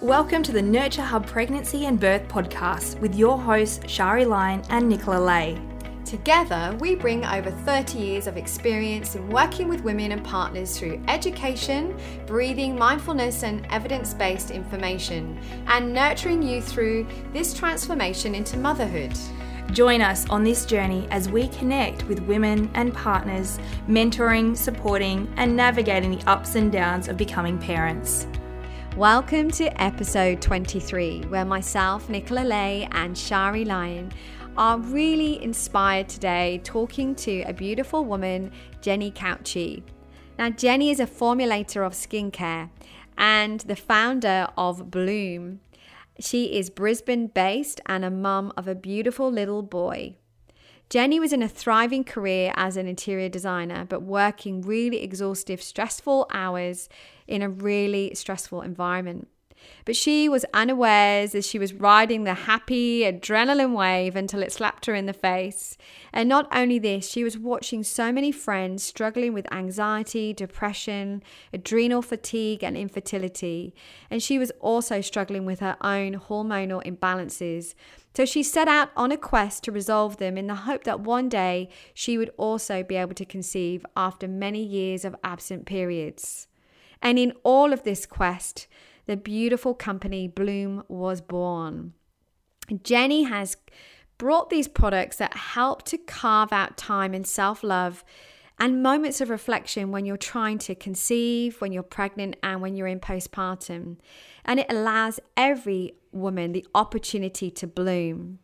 Welcome to the Nurture Hub Pregnancy and Birth podcast with your hosts, Shari Lyon and Nicola Lay. Together, we bring over 30 years of experience in working with women and partners through education, breathing, mindfulness, and evidence based information, and nurturing you through this transformation into motherhood. Join us on this journey as we connect with women and partners, mentoring, supporting, and navigating the ups and downs of becoming parents. Welcome to episode 23, where myself, Nicola Lay, and Shari Lyon are really inspired today talking to a beautiful woman, Jenny Cauchi. Now, Jenny is a formulator of skincare and the founder of Bloom. She is Brisbane based and a mum of a beautiful little boy. Jenny was in a thriving career as an interior designer, but working really exhaustive, stressful hours in a really stressful environment. But she was unawares as she was riding the happy adrenaline wave until it slapped her in the face. And not only this, she was watching so many friends struggling with anxiety, depression, adrenal fatigue, and infertility. And she was also struggling with her own hormonal imbalances. So she set out on a quest to resolve them in the hope that one day she would also be able to conceive after many years of absent periods. And in all of this quest, the beautiful company Bloom was born. Jenny has brought these products that help to carve out time and self love and moments of reflection when you're trying to conceive, when you're pregnant, and when you're in postpartum. And it allows every woman the opportunity to bloom.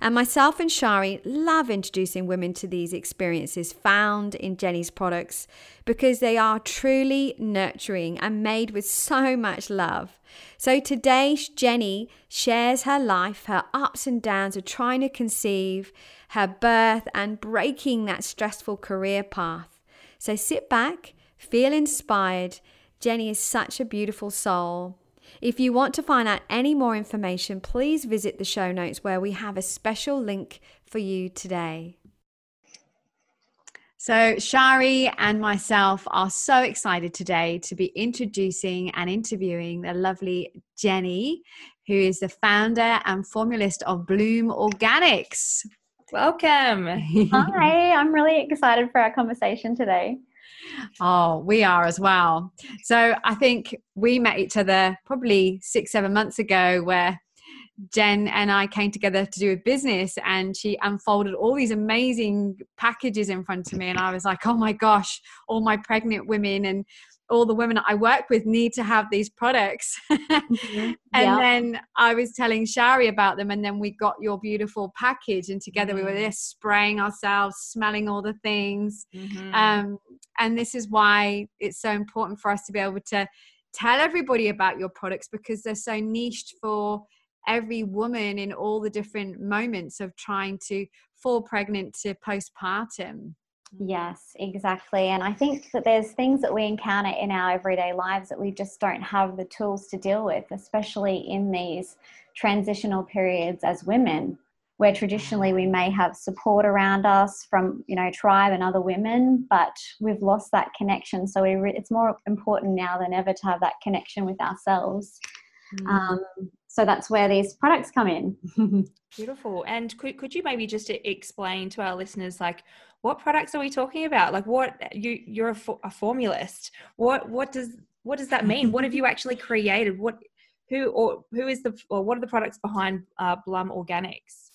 And myself and Shari love introducing women to these experiences found in Jenny's products because they are truly nurturing and made with so much love. So today, Jenny shares her life, her ups and downs of trying to conceive, her birth, and breaking that stressful career path. So sit back, feel inspired. Jenny is such a beautiful soul. If you want to find out any more information, please visit the show notes where we have a special link for you today. So, Shari and myself are so excited today to be introducing and interviewing the lovely Jenny, who is the founder and formulist of Bloom Organics. Welcome. Hi, I'm really excited for our conversation today. Oh, we are as well. So I think we met each other probably six, seven months ago where Jen and I came together to do a business and she unfolded all these amazing packages in front of me. And I was like, oh my gosh, all my pregnant women and all the women I work with need to have these products. mm-hmm. And yeah. then I was telling Shari about them, and then we got your beautiful package, and together mm-hmm. we were mm-hmm. there spraying ourselves, smelling all the things. Mm-hmm. Um, and this is why it's so important for us to be able to tell everybody about your products because they're so niched for every woman in all the different moments of trying to fall pregnant to postpartum. Yes, exactly. And I think that there's things that we encounter in our everyday lives that we just don't have the tools to deal with, especially in these transitional periods as women, where traditionally we may have support around us from, you know, tribe and other women, but we've lost that connection. So we re- it's more important now than ever to have that connection with ourselves. Mm. Um, so that's where these products come in. Beautiful. And could, could you maybe just explain to our listeners, like, what products are we talking about? Like, what you you're a, a formulist. What what does what does that mean? what have you actually created? What who or who is the or what are the products behind uh, Bloom Organics?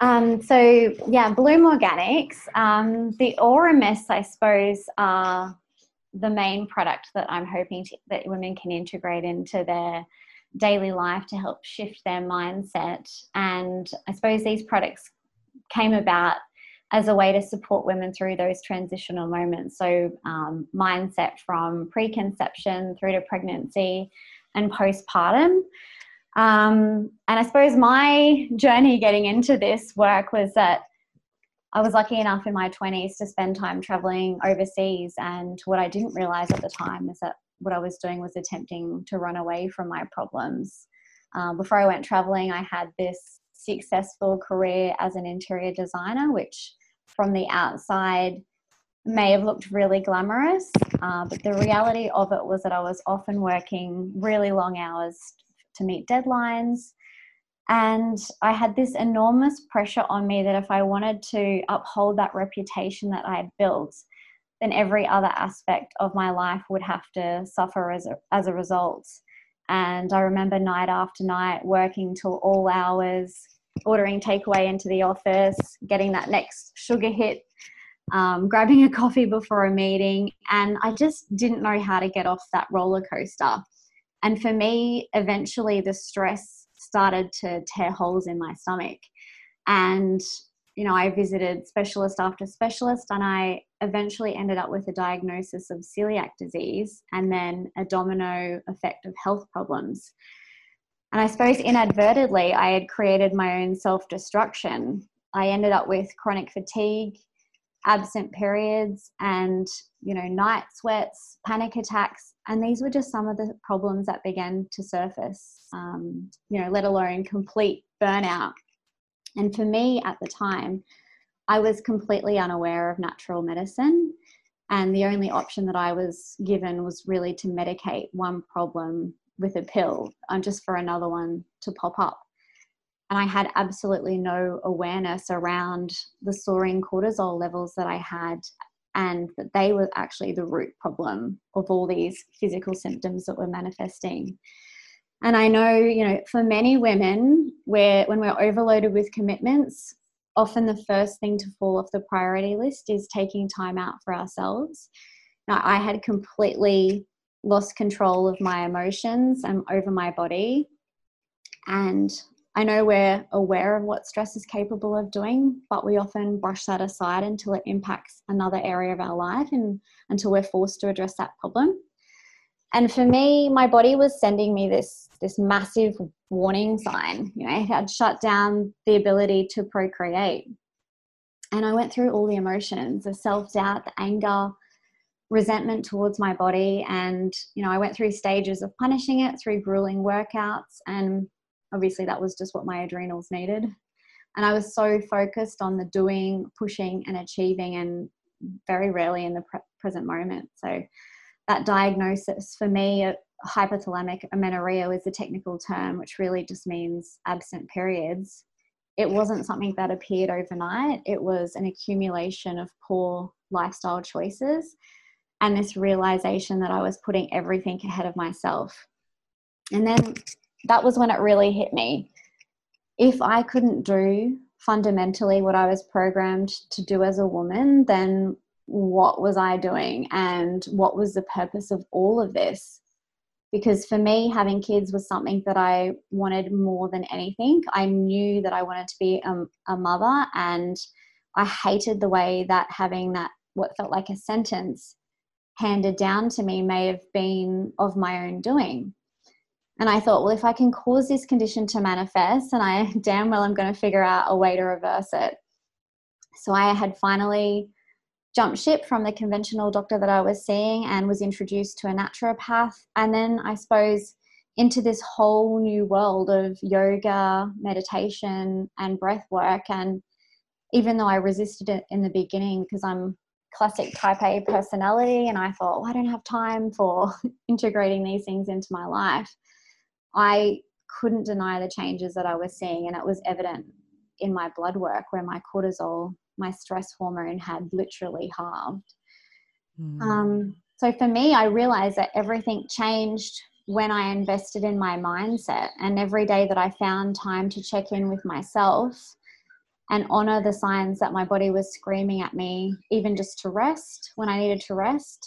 Um, so yeah, Bloom Organics. Um, the Aura I suppose, are the main product that I'm hoping to, that women can integrate into their daily life to help shift their mindset. And I suppose these products came about as a way to support women through those transitional moments. So, um, mindset from preconception through to pregnancy and postpartum. Um, and I suppose my journey getting into this work was that I was lucky enough in my 20s to spend time traveling overseas. And what I didn't realize at the time is that what I was doing was attempting to run away from my problems. Um, before I went traveling, I had this successful career as an interior designer, which from the outside may have looked really glamorous, uh, but the reality of it was that I was often working really long hours to meet deadlines. And I had this enormous pressure on me that if I wanted to uphold that reputation that I had built, then every other aspect of my life would have to suffer as a, as a result. And I remember night after night working till all hours, ordering takeaway into the office, getting that next sugar hit, um, grabbing a coffee before a meeting. And I just didn't know how to get off that roller coaster. And for me, eventually the stress started to tear holes in my stomach. And you know, I visited specialist after specialist and I eventually ended up with a diagnosis of celiac disease and then a domino effect of health problems. And I suppose inadvertently, I had created my own self destruction. I ended up with chronic fatigue, absent periods, and, you know, night sweats, panic attacks. And these were just some of the problems that began to surface, um, you know, let alone complete burnout and for me at the time, I was completely unaware of natural medicine. And the only option that I was given was really to medicate one problem with a pill and just for another one to pop up. And I had absolutely no awareness around the soaring cortisol levels that I had and that they were actually the root problem of all these physical symptoms that were manifesting. And I know, you know, for many women, where when we're overloaded with commitments, often the first thing to fall off the priority list is taking time out for ourselves. Now, I had completely lost control of my emotions and over my body. And I know we're aware of what stress is capable of doing, but we often brush that aside until it impacts another area of our life and until we're forced to address that problem and for me my body was sending me this this massive warning sign you know it had shut down the ability to procreate. And i went through all the emotions the self-doubt the anger resentment towards my body. And you know i went through stages of punishing it through grueling workouts. And obviously that was just what my adrenals needed. And i was so focused on the doing pushing and achieving and very rarely in the pre- present moment. So that diagnosis for me uh, hypothalamic amenorrhea is the technical term which really just means absent periods. It wasn't something that appeared overnight. It was an accumulation of poor lifestyle choices and this realization that i was putting everything ahead of myself. And then that was when it really hit me. If i couldn't do fundamentally what i was programmed to do as a woman then what was I doing and what was the purpose of all of this? Because for me, having kids was something that I wanted more than anything. I knew that I wanted to be a, a mother, and I hated the way that having that, what felt like a sentence, handed down to me may have been of my own doing. And I thought, well, if I can cause this condition to manifest, and I damn well I'm going to figure out a way to reverse it. So I had finally jumped ship from the conventional doctor that I was seeing and was introduced to a naturopath. And then I suppose into this whole new world of yoga, meditation, and breath work. And even though I resisted it in the beginning because I'm classic type A personality and I thought, well, I don't have time for integrating these things into my life, I couldn't deny the changes that I was seeing. And it was evident in my blood work where my cortisol my stress hormone had literally halved. Mm. Um, so for me, I realized that everything changed when I invested in my mindset. And every day that I found time to check in with myself and honor the signs that my body was screaming at me, even just to rest when I needed to rest,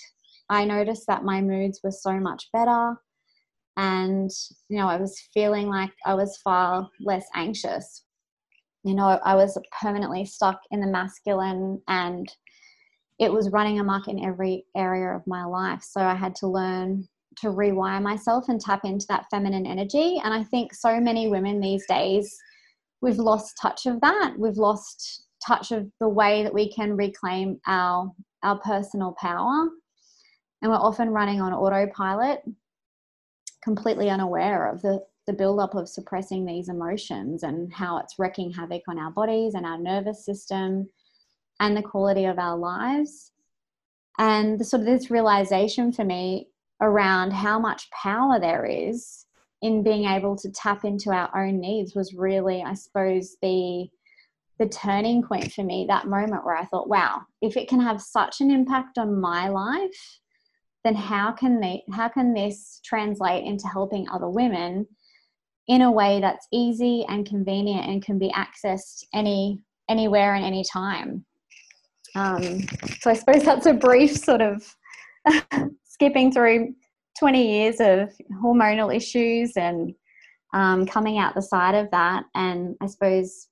I noticed that my moods were so much better. And, you know, I was feeling like I was far less anxious you know, I was permanently stuck in the masculine and it was running amok in every area of my life. So I had to learn to rewire myself and tap into that feminine energy. And I think so many women these days, we've lost touch of that. We've lost touch of the way that we can reclaim our our personal power. And we're often running on autopilot, completely unaware of the the buildup of suppressing these emotions and how it's wreaking havoc on our bodies and our nervous system and the quality of our lives. And the sort of this realization for me around how much power there is in being able to tap into our own needs was really, I suppose, the the turning point for me that moment where I thought, wow, if it can have such an impact on my life, then how can they how can this translate into helping other women in a way that's easy and convenient and can be accessed any anywhere and any time. Um, so I suppose that's a brief sort of skipping through 20 years of hormonal issues and um, coming out the side of that. And I suppose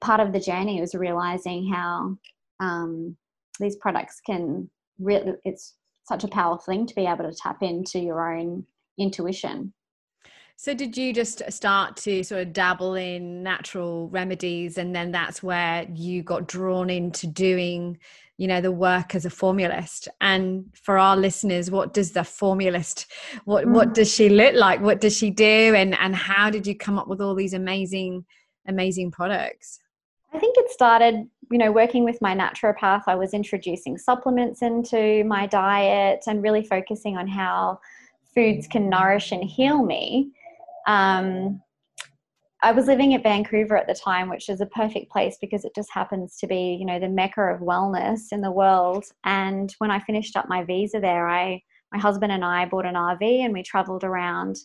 part of the journey was realizing how um, these products can really, it's such a powerful thing to be able to tap into your own intuition. So, did you just start to sort of dabble in natural remedies, and then that's where you got drawn into doing, you know, the work as a formulist? And for our listeners, what does the formulist, what mm. what does she look like? What does she do? And and how did you come up with all these amazing, amazing products? I think it started, you know, working with my naturopath. I was introducing supplements into my diet and really focusing on how foods can nourish and heal me um, I was living at Vancouver at the time, which is a perfect place because it just happens to be, you know, the mecca of wellness in the world. And when I finished up my visa there, I, my husband and I bought an RV and we traveled around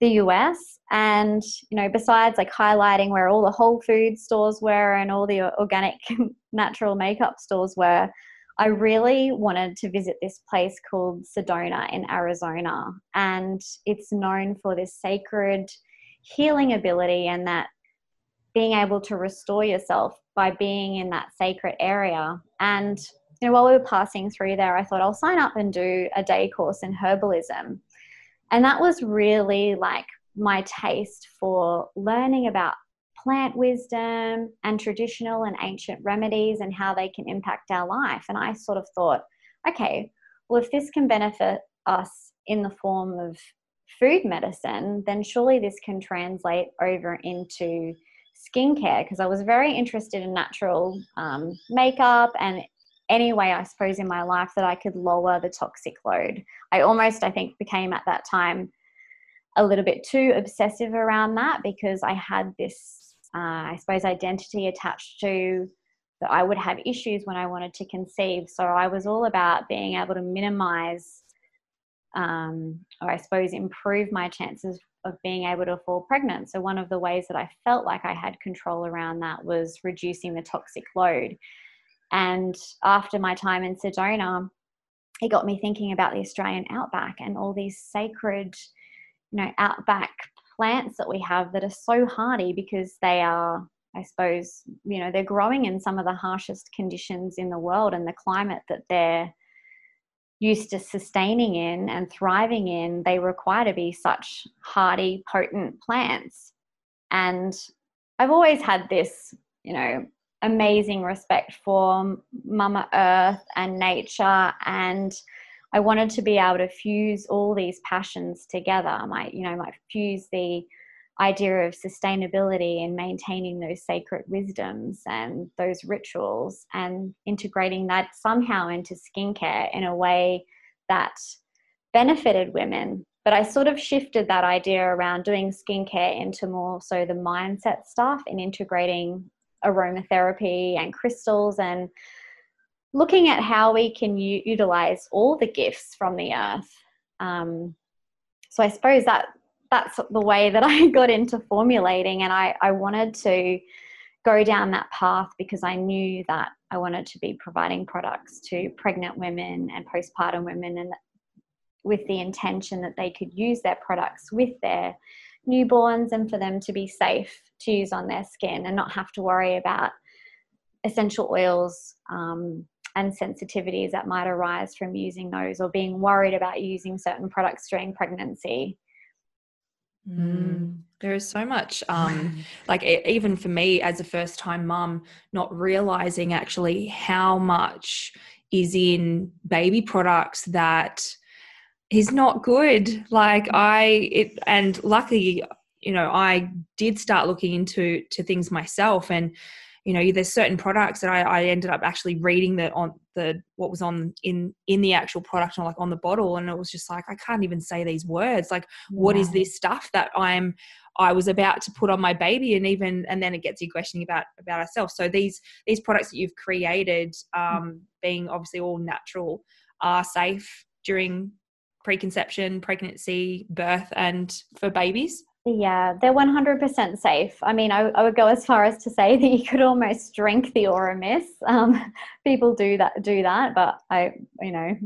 the US. And, you know, besides like highlighting where all the Whole Food stores were and all the organic natural makeup stores were, I really wanted to visit this place called Sedona in Arizona. And it's known for this sacred healing ability and that being able to restore yourself by being in that sacred area. And you know, while we were passing through there, I thought I'll sign up and do a day course in herbalism. And that was really like my taste for learning about plant wisdom and traditional and ancient remedies and how they can impact our life. And I sort of thought, okay, well, if this can benefit us in the form of food medicine, then surely this can translate over into skincare because I was very interested in natural um, makeup and any way I suppose in my life that I could lower the toxic load. I almost, I think, became at that time a little bit too obsessive around that because I had this uh, I suppose, identity attached to that I would have issues when I wanted to conceive. So I was all about being able to minimize, um, or I suppose, improve my chances of being able to fall pregnant. So one of the ways that I felt like I had control around that was reducing the toxic load. And after my time in Sedona, it got me thinking about the Australian outback and all these sacred, you know, outback plants that we have that are so hardy because they are I suppose, you know, they're growing in some of the harshest conditions in the world and the climate that they're used to sustaining in and thriving in, they require to be such hardy, potent plants. And I've always had this, you know, amazing respect for Mama Earth and nature and I wanted to be able to fuse all these passions together. Might, you know, might fuse the idea of sustainability and maintaining those sacred wisdoms and those rituals and integrating that somehow into skincare in a way that benefited women. But I sort of shifted that idea around doing skincare into more so the mindset stuff and integrating aromatherapy and crystals and looking at how we can u- utilize all the gifts from the earth. Um, so I suppose that that's the way that I got into formulating, and I, I wanted to go down that path because I knew that I wanted to be providing products to pregnant women and postpartum women, and with the intention that they could use their products with their newborns and for them to be safe to use on their skin and not have to worry about essential oils um, and sensitivities that might arise from using those or being worried about using certain products during pregnancy. Mm. There is so much, um, like even for me as a first time mum, not realizing actually how much is in baby products that is not good. Like I, it, and luckily, you know, I did start looking into to things myself and you know there's certain products that I, I ended up actually reading the on the what was on in in the actual product or like on the bottle and it was just like i can't even say these words like yeah. what is this stuff that i'm i was about to put on my baby and even and then it gets you questioning about about ourselves so these these products that you've created mm. um being obviously all natural are safe during preconception pregnancy birth and for babies yeah, they're 100% safe. I mean, I, I, would go as far as to say that you could almost drink the Oromist. Um, people do that, do that, but I, you know,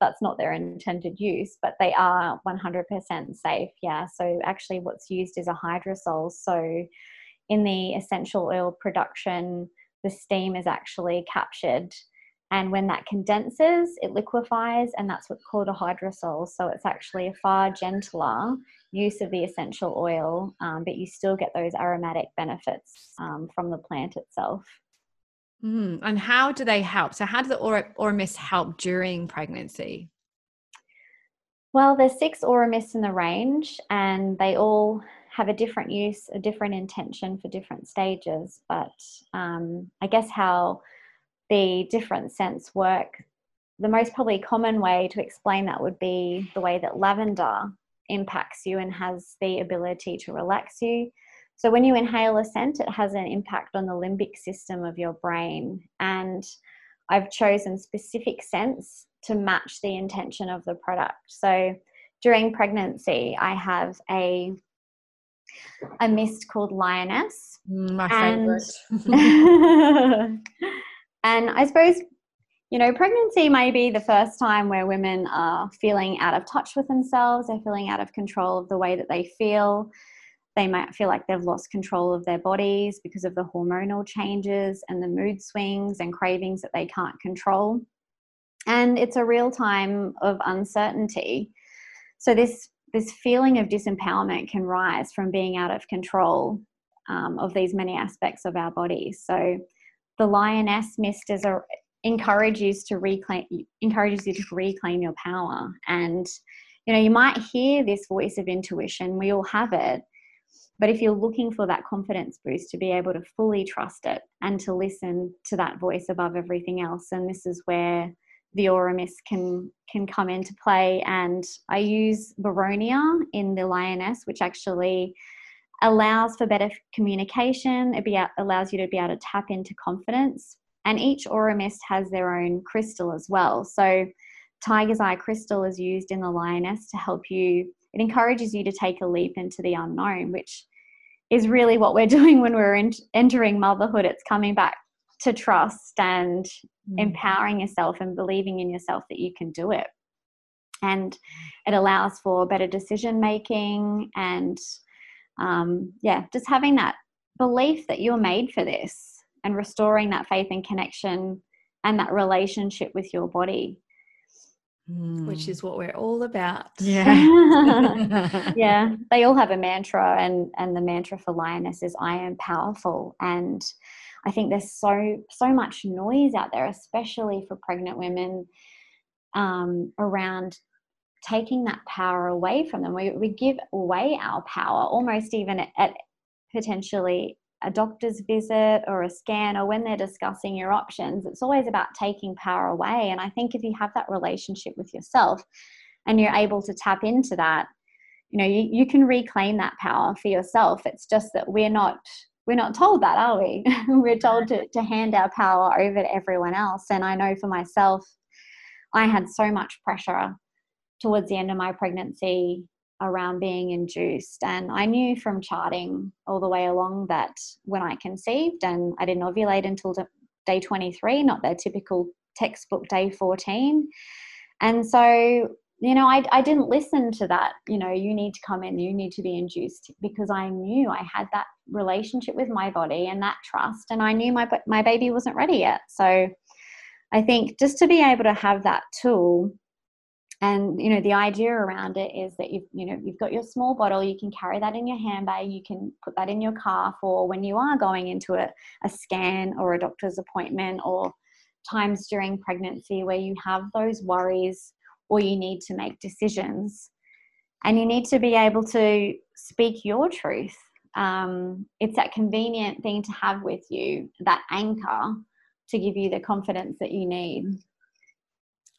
that's not their intended use, but they are 100% safe. Yeah. So actually what's used is a hydrosol. So in the essential oil production, the steam is actually captured and when that condenses, it liquefies, and that's what's called a hydrosol. So it's actually a far gentler use of the essential oil, um, but you still get those aromatic benefits um, from the plant itself. Mm, and how do they help? So, how do the Or- help during pregnancy? Well, there's six Oromists in the range, and they all have a different use, a different intention for different stages. But um, I guess how the different scents work, the most probably common way to explain that would be the way that lavender impacts you and has the ability to relax you. So when you inhale a scent, it has an impact on the limbic system of your brain. And I've chosen specific scents to match the intention of the product. So during pregnancy, I have a a mist called Lioness. Mm, my favorite. And, I suppose you know, pregnancy may be the first time where women are feeling out of touch with themselves, they're feeling out of control of the way that they feel. They might feel like they've lost control of their bodies because of the hormonal changes and the mood swings and cravings that they can't control. And it's a real time of uncertainty. So, this, this feeling of disempowerment can rise from being out of control um, of these many aspects of our bodies. So, the lioness mist is a encourages you to reclaim encourages you to reclaim your power. And you know you might hear this voice of intuition. We all have it. But if you're looking for that confidence boost to be able to fully trust it and to listen to that voice above everything else and this is where the Oromist can can come into play. And I use Boronia in the lioness which actually allows for better communication it be, allows you to be able to tap into confidence and each Oromist has their own crystal as well. So, Tiger's Eye crystal is used in the lioness to help you, it encourages you to take a leap into the unknown, which is really what we're doing when we're in, entering motherhood. It's coming back to trust and mm. empowering yourself and believing in yourself that you can do it. And it allows for better decision making and, um, yeah, just having that belief that you're made for this and restoring that faith and connection and that relationship with your body. Which hmm. is what we're all about. Yeah. Yeah they all have a mantra and and the mantra for lioness is i am powerful. And i think there's so so much noise out there especially for pregnant women um, around taking that power away from them we, we give away our power almost even at, at potentially a doctor's visit or a scan or when they're discussing your options, it's always about taking power away. And I think if you have that relationship with yourself and you're able to tap into that, you know, you, you can reclaim that power for yourself. It's just that we're not we're not told that, are we? we're told to, to hand our power over to everyone else. And I know for myself, I had so much pressure towards the end of my pregnancy around being induced. And I knew from charting all the way along that when I conceived and I didn't ovulate until day 23, not their typical textbook day 14. And so, you know, I, I didn't listen to that, you know, you need to come in, you need to be induced because I knew I had that relationship with my body and that trust. And I knew my, my baby wasn't ready yet. So I think just to be able to have that tool and you know the idea around it is that you've you know you've got your small bottle you can carry that in your handbag you can put that in your car for when you are going into a, a scan or a doctor's appointment or times during pregnancy where you have those worries or you need to make decisions and you need to be able to speak your truth um, it's that convenient thing to have with you, that anchor to give you the confidence that you need.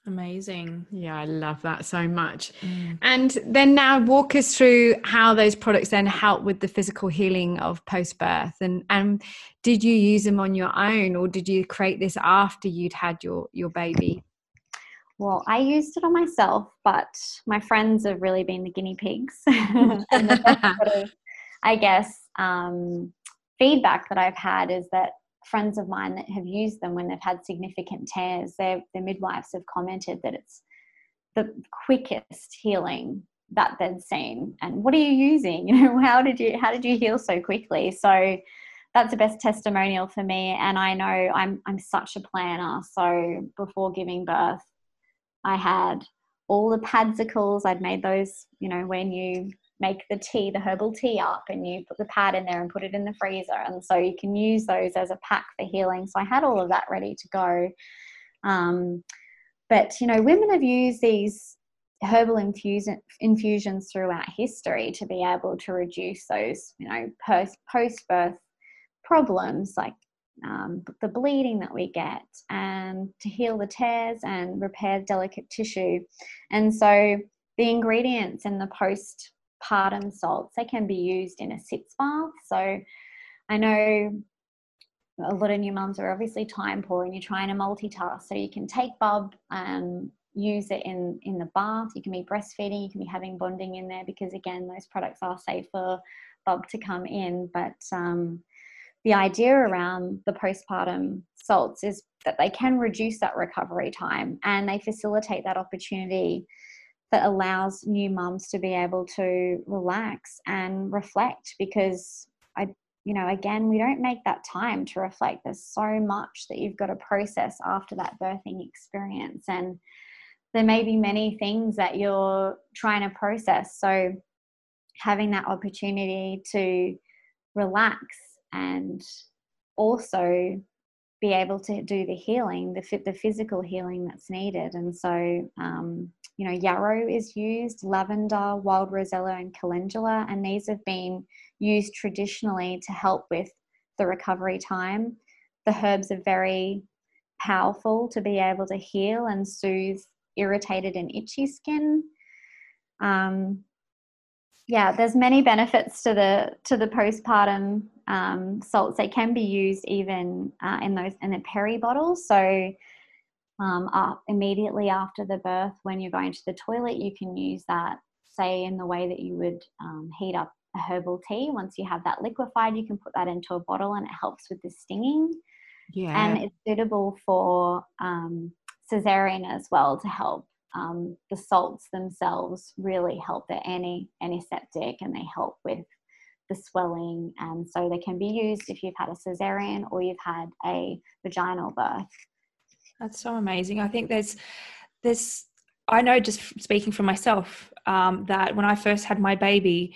Amazing. Yeah, I love that so much. Mm. And then now walk us through how those products then help with the physical healing of post birth. And and did you use them on your own or did you create this after you'd had your your baby? Well, I used it on myself, but my friends have really been the guinea pigs. and the sort of, I guess, um, feedback that I've had is that friends of mine that have used them when they've had significant tears, their, their midwives have commented that it's the quickest healing that they'd seen. And what are you using? You know, how did you how did you heal so quickly? So that's the best testimonial for me. And I know I'm I'm such a planner. So before giving birth, I had all the padsicles. I'd made those, you know, when you make the tea, the herbal tea up, and you put the pad in there and put it in the freezer. And so you can use those as a pack for healing. So I had all of that ready to go. Um, but, you know, women have used these herbal infusion, infusions throughout history to be able to reduce those, you know, post birth problems like um, the bleeding that we get and to heal the tears and repair delicate tissue. And so the ingredients in the post partum salts. They can be used in a sitz bath. So I know a lot of new mums are obviously time poor and you're trying to multitask. So you can take bub and use it in, in the bath. You can be breastfeeding, you can be having bonding in there because again, those products are safe for bub to come in. But um, the idea around the postpartum salts is that they can reduce that recovery time and they facilitate that opportunity that allows new mums to be able to relax and reflect because I you know again we don't make that time to reflect there's so much that you've got to process after that birthing experience and there may be many things that you're trying to process so having that opportunity to relax and also be able to do the healing, the the physical healing that's needed. And so, um, you know, yarrow is used, lavender, wild rosella, and calendula, and these have been used traditionally to help with the recovery time. The herbs are very powerful to be able to heal and soothe irritated and itchy skin. Um, yeah, there's many benefits to the to the postpartum um, salts. They can be used even uh, in those in the peri bottles. So um, uh, immediately after the birth, when you're going to the toilet, you can use that. Say in the way that you would um, heat up a herbal tea. Once you have that liquefied, you can put that into a bottle, and it helps with the stinging. Yeah, and it's suitable for um, cesarean as well to help um, the salts themselves really help. They're anti antiseptic and they help with the swelling, and so they can be used if you've had a cesarean or you've had a vaginal birth. That's so amazing. I think there's there's I know just speaking for myself um, that when I first had my baby,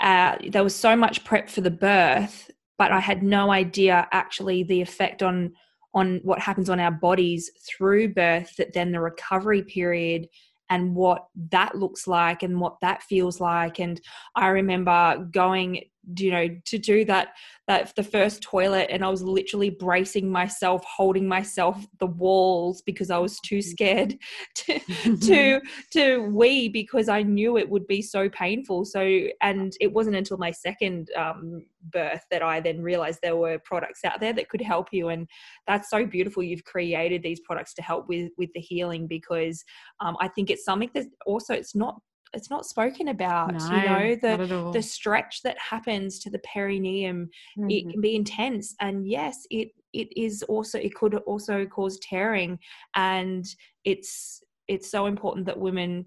uh, there was so much prep for the birth, but I had no idea actually the effect on on what happens on our bodies through birth that then the recovery period and what that looks like and what that feels like and i remember going you know to do that that the first toilet and i was literally bracing myself holding myself the walls because i was too mm-hmm. scared to to to wee because i knew it would be so painful so and it wasn't until my second um, birth that i then realized there were products out there that could help you and that's so beautiful you've created these products to help with with the healing because um, i think it's something that also it's not it's not spoken about no, you know the the stretch that happens to the perineum mm-hmm. it can be intense and yes it it is also it could also cause tearing and it's it's so important that women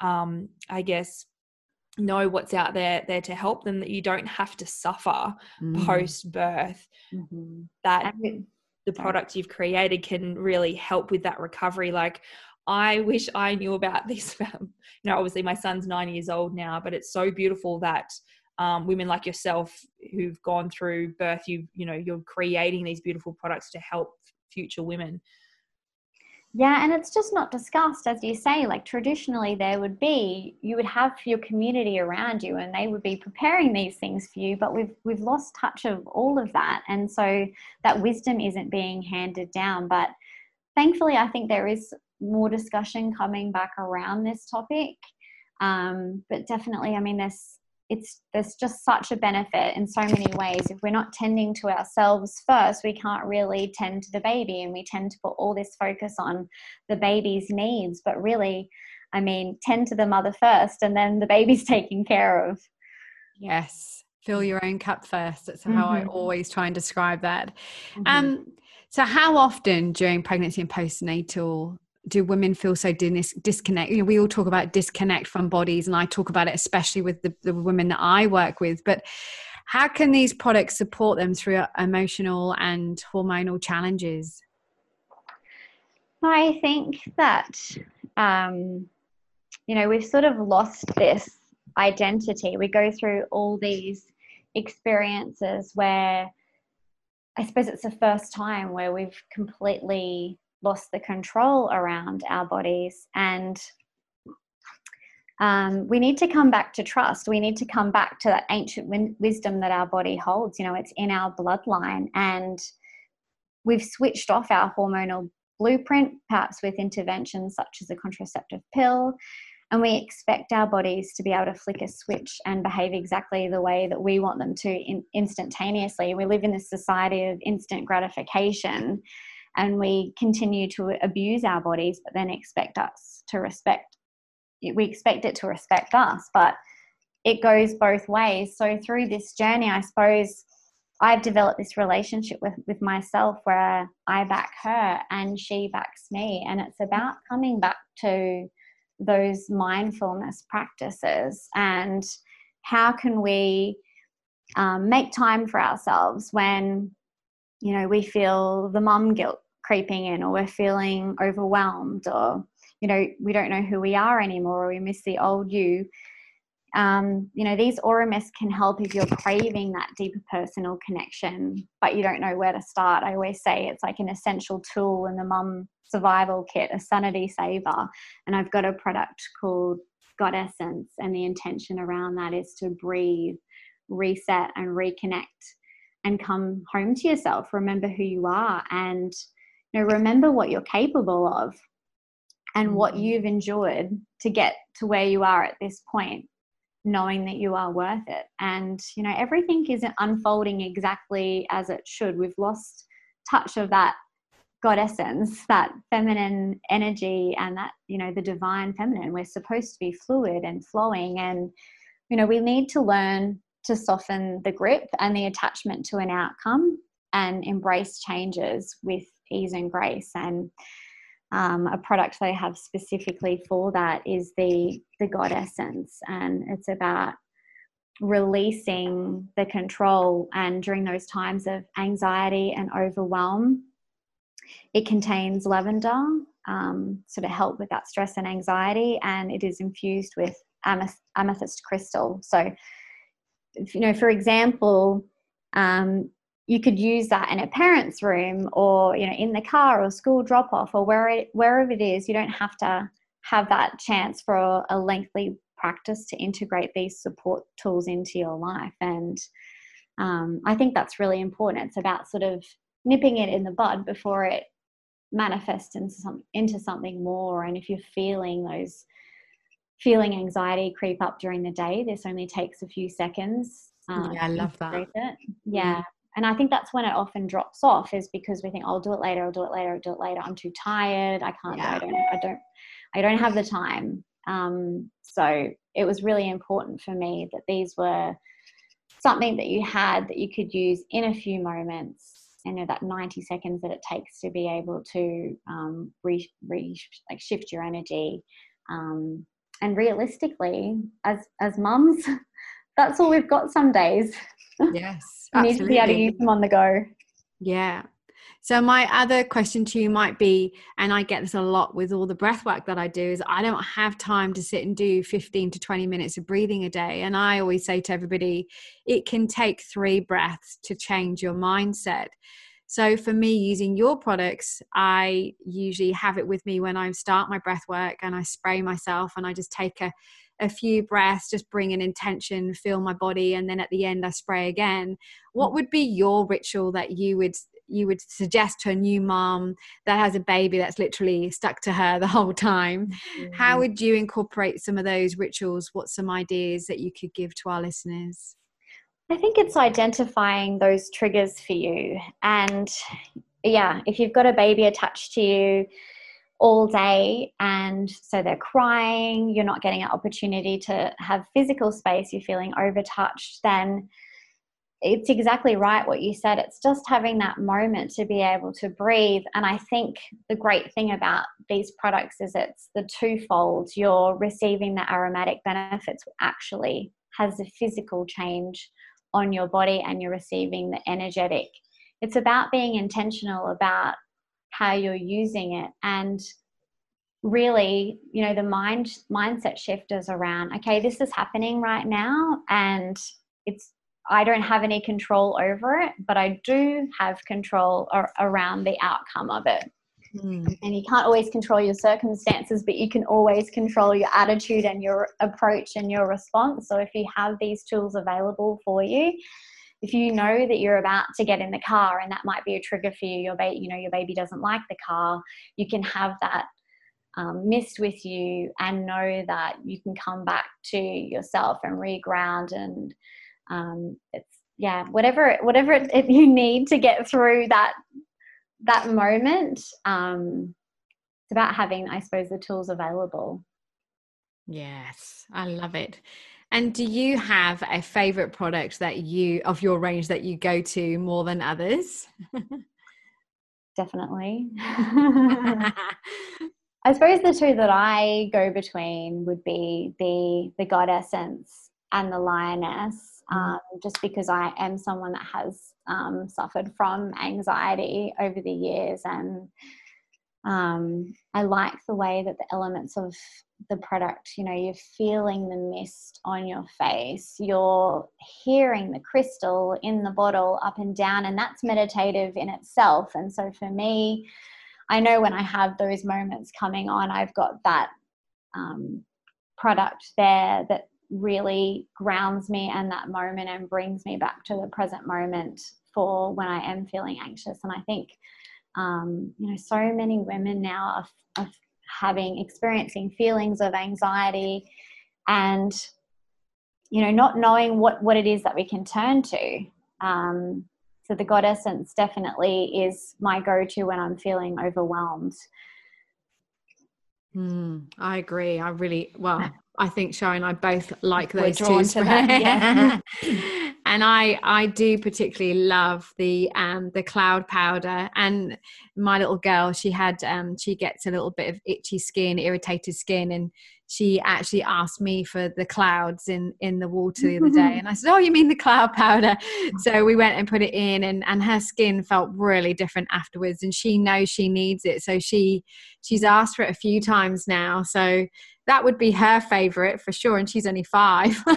um i guess know what's out there there to help them that you don't have to suffer mm. post birth mm-hmm. that the product you've created can really help with that recovery like I wish I knew about this. you know, obviously my son's nine years old now, but it's so beautiful that um, women like yourself who've gone through birth, you you know, you're creating these beautiful products to help future women. Yeah, and it's just not discussed, as you say. Like traditionally, there would be you would have your community around you, and they would be preparing these things for you. But we've we've lost touch of all of that, and so that wisdom isn't being handed down. But thankfully, I think there is more discussion coming back around this topic. Um, but definitely, I mean, there's it's there's just such a benefit in so many ways if we're not tending to ourselves first we can't really tend to the baby and we tend to put all this focus on the baby's needs but really i mean tend to the mother first and then the baby's taken care of yes fill your own cup first that's how mm-hmm. i always try and describe that mm-hmm. um so how often during pregnancy and postnatal do women feel so dis- disconnect you know, we all talk about disconnect from bodies and i talk about it especially with the, the women that i work with but how can these products support them through emotional and hormonal challenges? I think that um, you know we've sort of lost this identity. We go through all these experiences where i suppose it's the first time where we've completely lost the control around our bodies and um, we need to come back to trust. We need to come back to that ancient w- wisdom that our body holds. You know, it's in our bloodline, and we've switched off our hormonal blueprint, perhaps with interventions such as a contraceptive pill. And we expect our bodies to be able to flick a switch and behave exactly the way that we want them to in- instantaneously. We live in this society of instant gratification and we continue to abuse our bodies but then expect us to respect we expect it to respect us. But it goes both ways. So through this journey i suppose i've developed this relationship with with myself where i back her and she backs me. And it's about coming back to those mindfulness practices and how can we um, make time for ourselves when you know we feel the mum guilt creeping in or we're feeling overwhelmed or you know we don't know who we are anymore or we miss the old you. Um, you know these aura can help if you're craving that deeper personal connection but you don't know where to start. I always say it's like an essential tool in the mum survival kit a sanity saver. And i've got a product called goddess essence and the intention around that is to breathe reset and reconnect and come home to yourself remember who you are and you know remember what you're capable of and what mm-hmm. you've endured to get to where you are at this point knowing that you are worth it. And you know everything isn't unfolding exactly as it should. We've lost touch of that goddess essence that feminine energy and that you know the divine feminine. We're supposed to be fluid and flowing and you know we need to learn to soften the grip and the attachment to an outcome and embrace changes with ease and grace. And um, a product they have specifically for that is the the Goddess Essence, and it's about releasing the control. And during those times of anxiety and overwhelm, it contains lavender, um, so to help with that stress and anxiety, and it is infused with amethyst crystal. So, you know, for example, um, you could use that in a parent's room or you know in the car or school drop off or where it, wherever it is. You don't have to have that chance for a lengthy practice to integrate these support tools into your life. And um, i think that's really important. It's about sort of nipping it in the bud before it manifests into, some, into something more. And if you're feeling those feeling anxiety creep up during the day this only takes a few seconds um, yeah i love that it. yeah and I think that's when it often drops off is because we think, oh, I'll do it later, I'll do it later, I'll do it later. I'm too tired. I can't. Yeah. I don't. I don't. I don't have the time. Um, so it was really important for me that these were something that you had that you could use in a few moments. You know that 90 seconds that it takes to be able to um, re, re like shift your energy. Um, and realistically, as as mums, that's all we've got some days. Yes. you need to be able to use them on the go. Yeah. So my other question to you might be, and I get this a lot with all the breath work that I do, is I don't have time to sit and do 15 to 20 minutes of breathing a day. And I always say to everybody, it can take three breaths to change your mindset. So for me, using your products, I usually have it with me when I start my breath work and I spray myself and I just take a, a few breaths, just bring an intention, feel my body, and then at the end I spray again. What mm. would be your ritual that you would you would suggest to a new mom that has a baby that's literally stuck to her the whole time mm-hmm. how would you incorporate some of those rituals what's some ideas that you could give to our listeners i think it's identifying those triggers for you and yeah if you've got a baby attached to you all day and so they're crying you're not getting an opportunity to have physical space you're feeling overtouched then it's exactly right what you said. It's just having that moment to be able to breathe. And I think the great thing about these products is it's the twofold. You're receiving the aromatic benefits, actually has a physical change on your body, and you're receiving the energetic. It's about being intentional about how you're using it and really you know the mind mindset shift is around okay this is happening right now and it's I don't have any control over it, but I do have control or, around the outcome of it. Mm. And you can't always control your circumstances, but you can always control your attitude and your approach and your response. So if you have these tools available for you, if you know that you're about to get in the car and that might be a trigger for you, your baby, you know, your baby doesn't like the car, you can have that um, mist with you and know that you can come back to yourself and reground and um, it's yeah whatever whatever it, it, you need to get through that that moment um, it's about having i suppose the tools available. Yes i love it. And do you have a favorite product that you of your range that you go to more than others? Definitely. I suppose the two that i go between would be the the goddess essence and the lioness. Um, just because I am someone that has um, suffered from anxiety over the years. And um, I like the way that the elements of the product, you know, you're feeling the mist on your face, you're hearing the crystal in the bottle up and down, and that's meditative in itself. And so for me, I know when I have those moments coming on, I've got that um, product there that really grounds me and that moment and brings me back to the present moment for when I am feeling anxious. And I think, um, you know, so many women now are, are having, experiencing feelings of anxiety and, you know, not knowing what, what it is that we can turn to. Um, so the Goddess Essence definitely is my go-to when I'm feeling overwhelmed. Mm, I agree. I really well. I think Shari and I both like those two. That, yeah. and I I do particularly love the um the cloud powder. And my little girl, she had um she gets a little bit of itchy skin, irritated skin, and she actually asked me for the clouds in in the water the other day and i said oh you mean the cloud powder so we went and put it in and and her skin felt really different afterwards and she knows she needs it so she she's asked for it a few times now so that would be her favorite for sure and she's only five.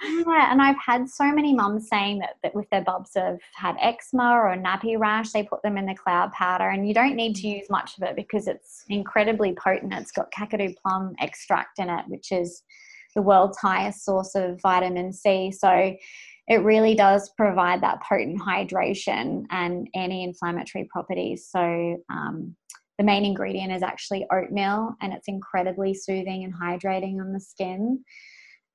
Yeah and i've had so many mums saying that, that with their bubs have had eczema or nappy rash they put them in the cloud powder and you don't need to use much of it because it's incredibly potent. It's got kakadu plum extract in it which is the world's highest source of vitamin c so it really does provide that potent hydration and anti-inflammatory properties so um, the main ingredient is actually oatmeal and it's incredibly soothing and hydrating on the skin.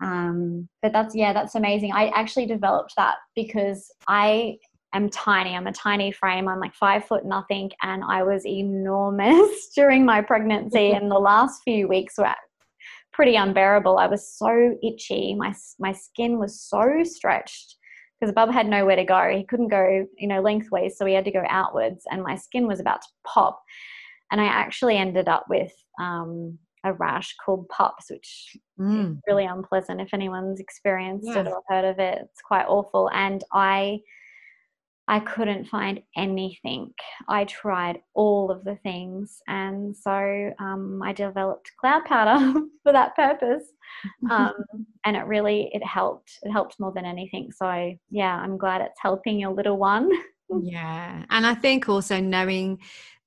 Um, but that's yeah that's amazing. I actually developed that because i am tiny. I'm a tiny frame. I'm like five foot nothing and i was enormous during my pregnancy and the last few weeks were pretty unbearable. I was so itchy. My, my skin was so stretched because Bub had nowhere to go. He couldn't go, you know, lengthways, so he had to go outwards, and my skin was about to pop and I actually ended up with um, a rash called PUPS, which mm. is really unpleasant if anyone's experienced yeah. it or heard of it. It's quite awful. And I I couldn't find anything. I tried all of the things, and so um, I developed cloud powder for that purpose. Um, and it really it helped. It helped more than anything. So yeah, I'm glad it's helping your little one. yeah. And I think also knowing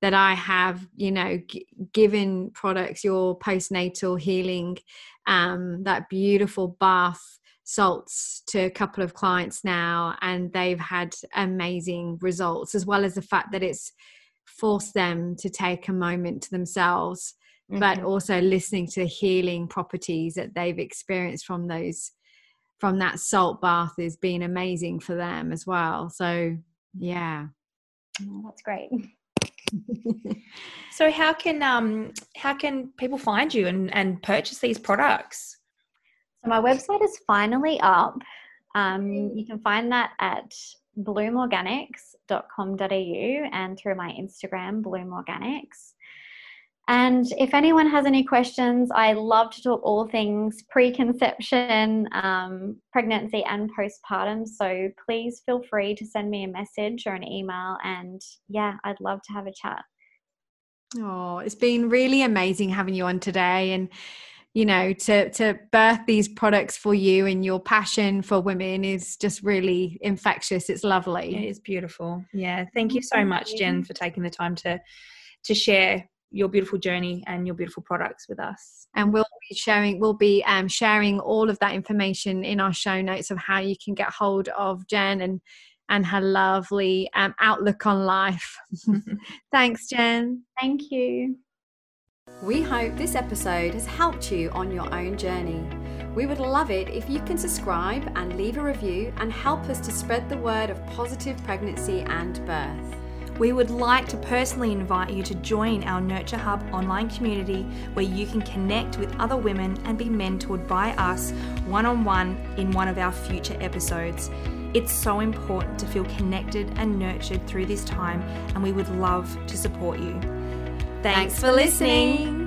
that I have, you know, g- given products your postnatal healing, um, that beautiful bath salts to a couple of clients now, and they've had amazing results, as well as the fact that it's forced them to take a moment to themselves, mm-hmm. but also listening to the healing properties that they've experienced from those from that salt bath has been amazing for them as well. So yeah. Oh, that's great. so how can um how can people find you and, and purchase these products? So my website is finally up. Um, you can find that at bloomorganics.com.au and through my Instagram, bloomorganics. And if anyone has any questions, I love to talk all things preconception, um, pregnancy, and postpartum. So please feel free to send me a message or an email. And yeah, I'd love to have a chat. Oh, it's been really amazing having you on today. And you know to to birth these products for you and your passion for women is just really infectious it's lovely it is beautiful yeah thank you so much jen for taking the time to to share your beautiful journey and your beautiful products with us. And we'll be sharing we'll be um, sharing all of that information in our show notes of how you can get hold of Jen and and her lovely um, outlook on life. Thanks, Jen. Thank you. We hope this episode has helped you on your own journey. We would love it if you can subscribe and leave a review and help us to spread the word of positive pregnancy and birth. We would like to personally invite you to join our Nurture Hub online community where you can connect with other women and be mentored by us one on one in one of our future episodes. It's so important to feel connected and nurtured through this time, and we would love to support you. Thanks, Thanks for listening.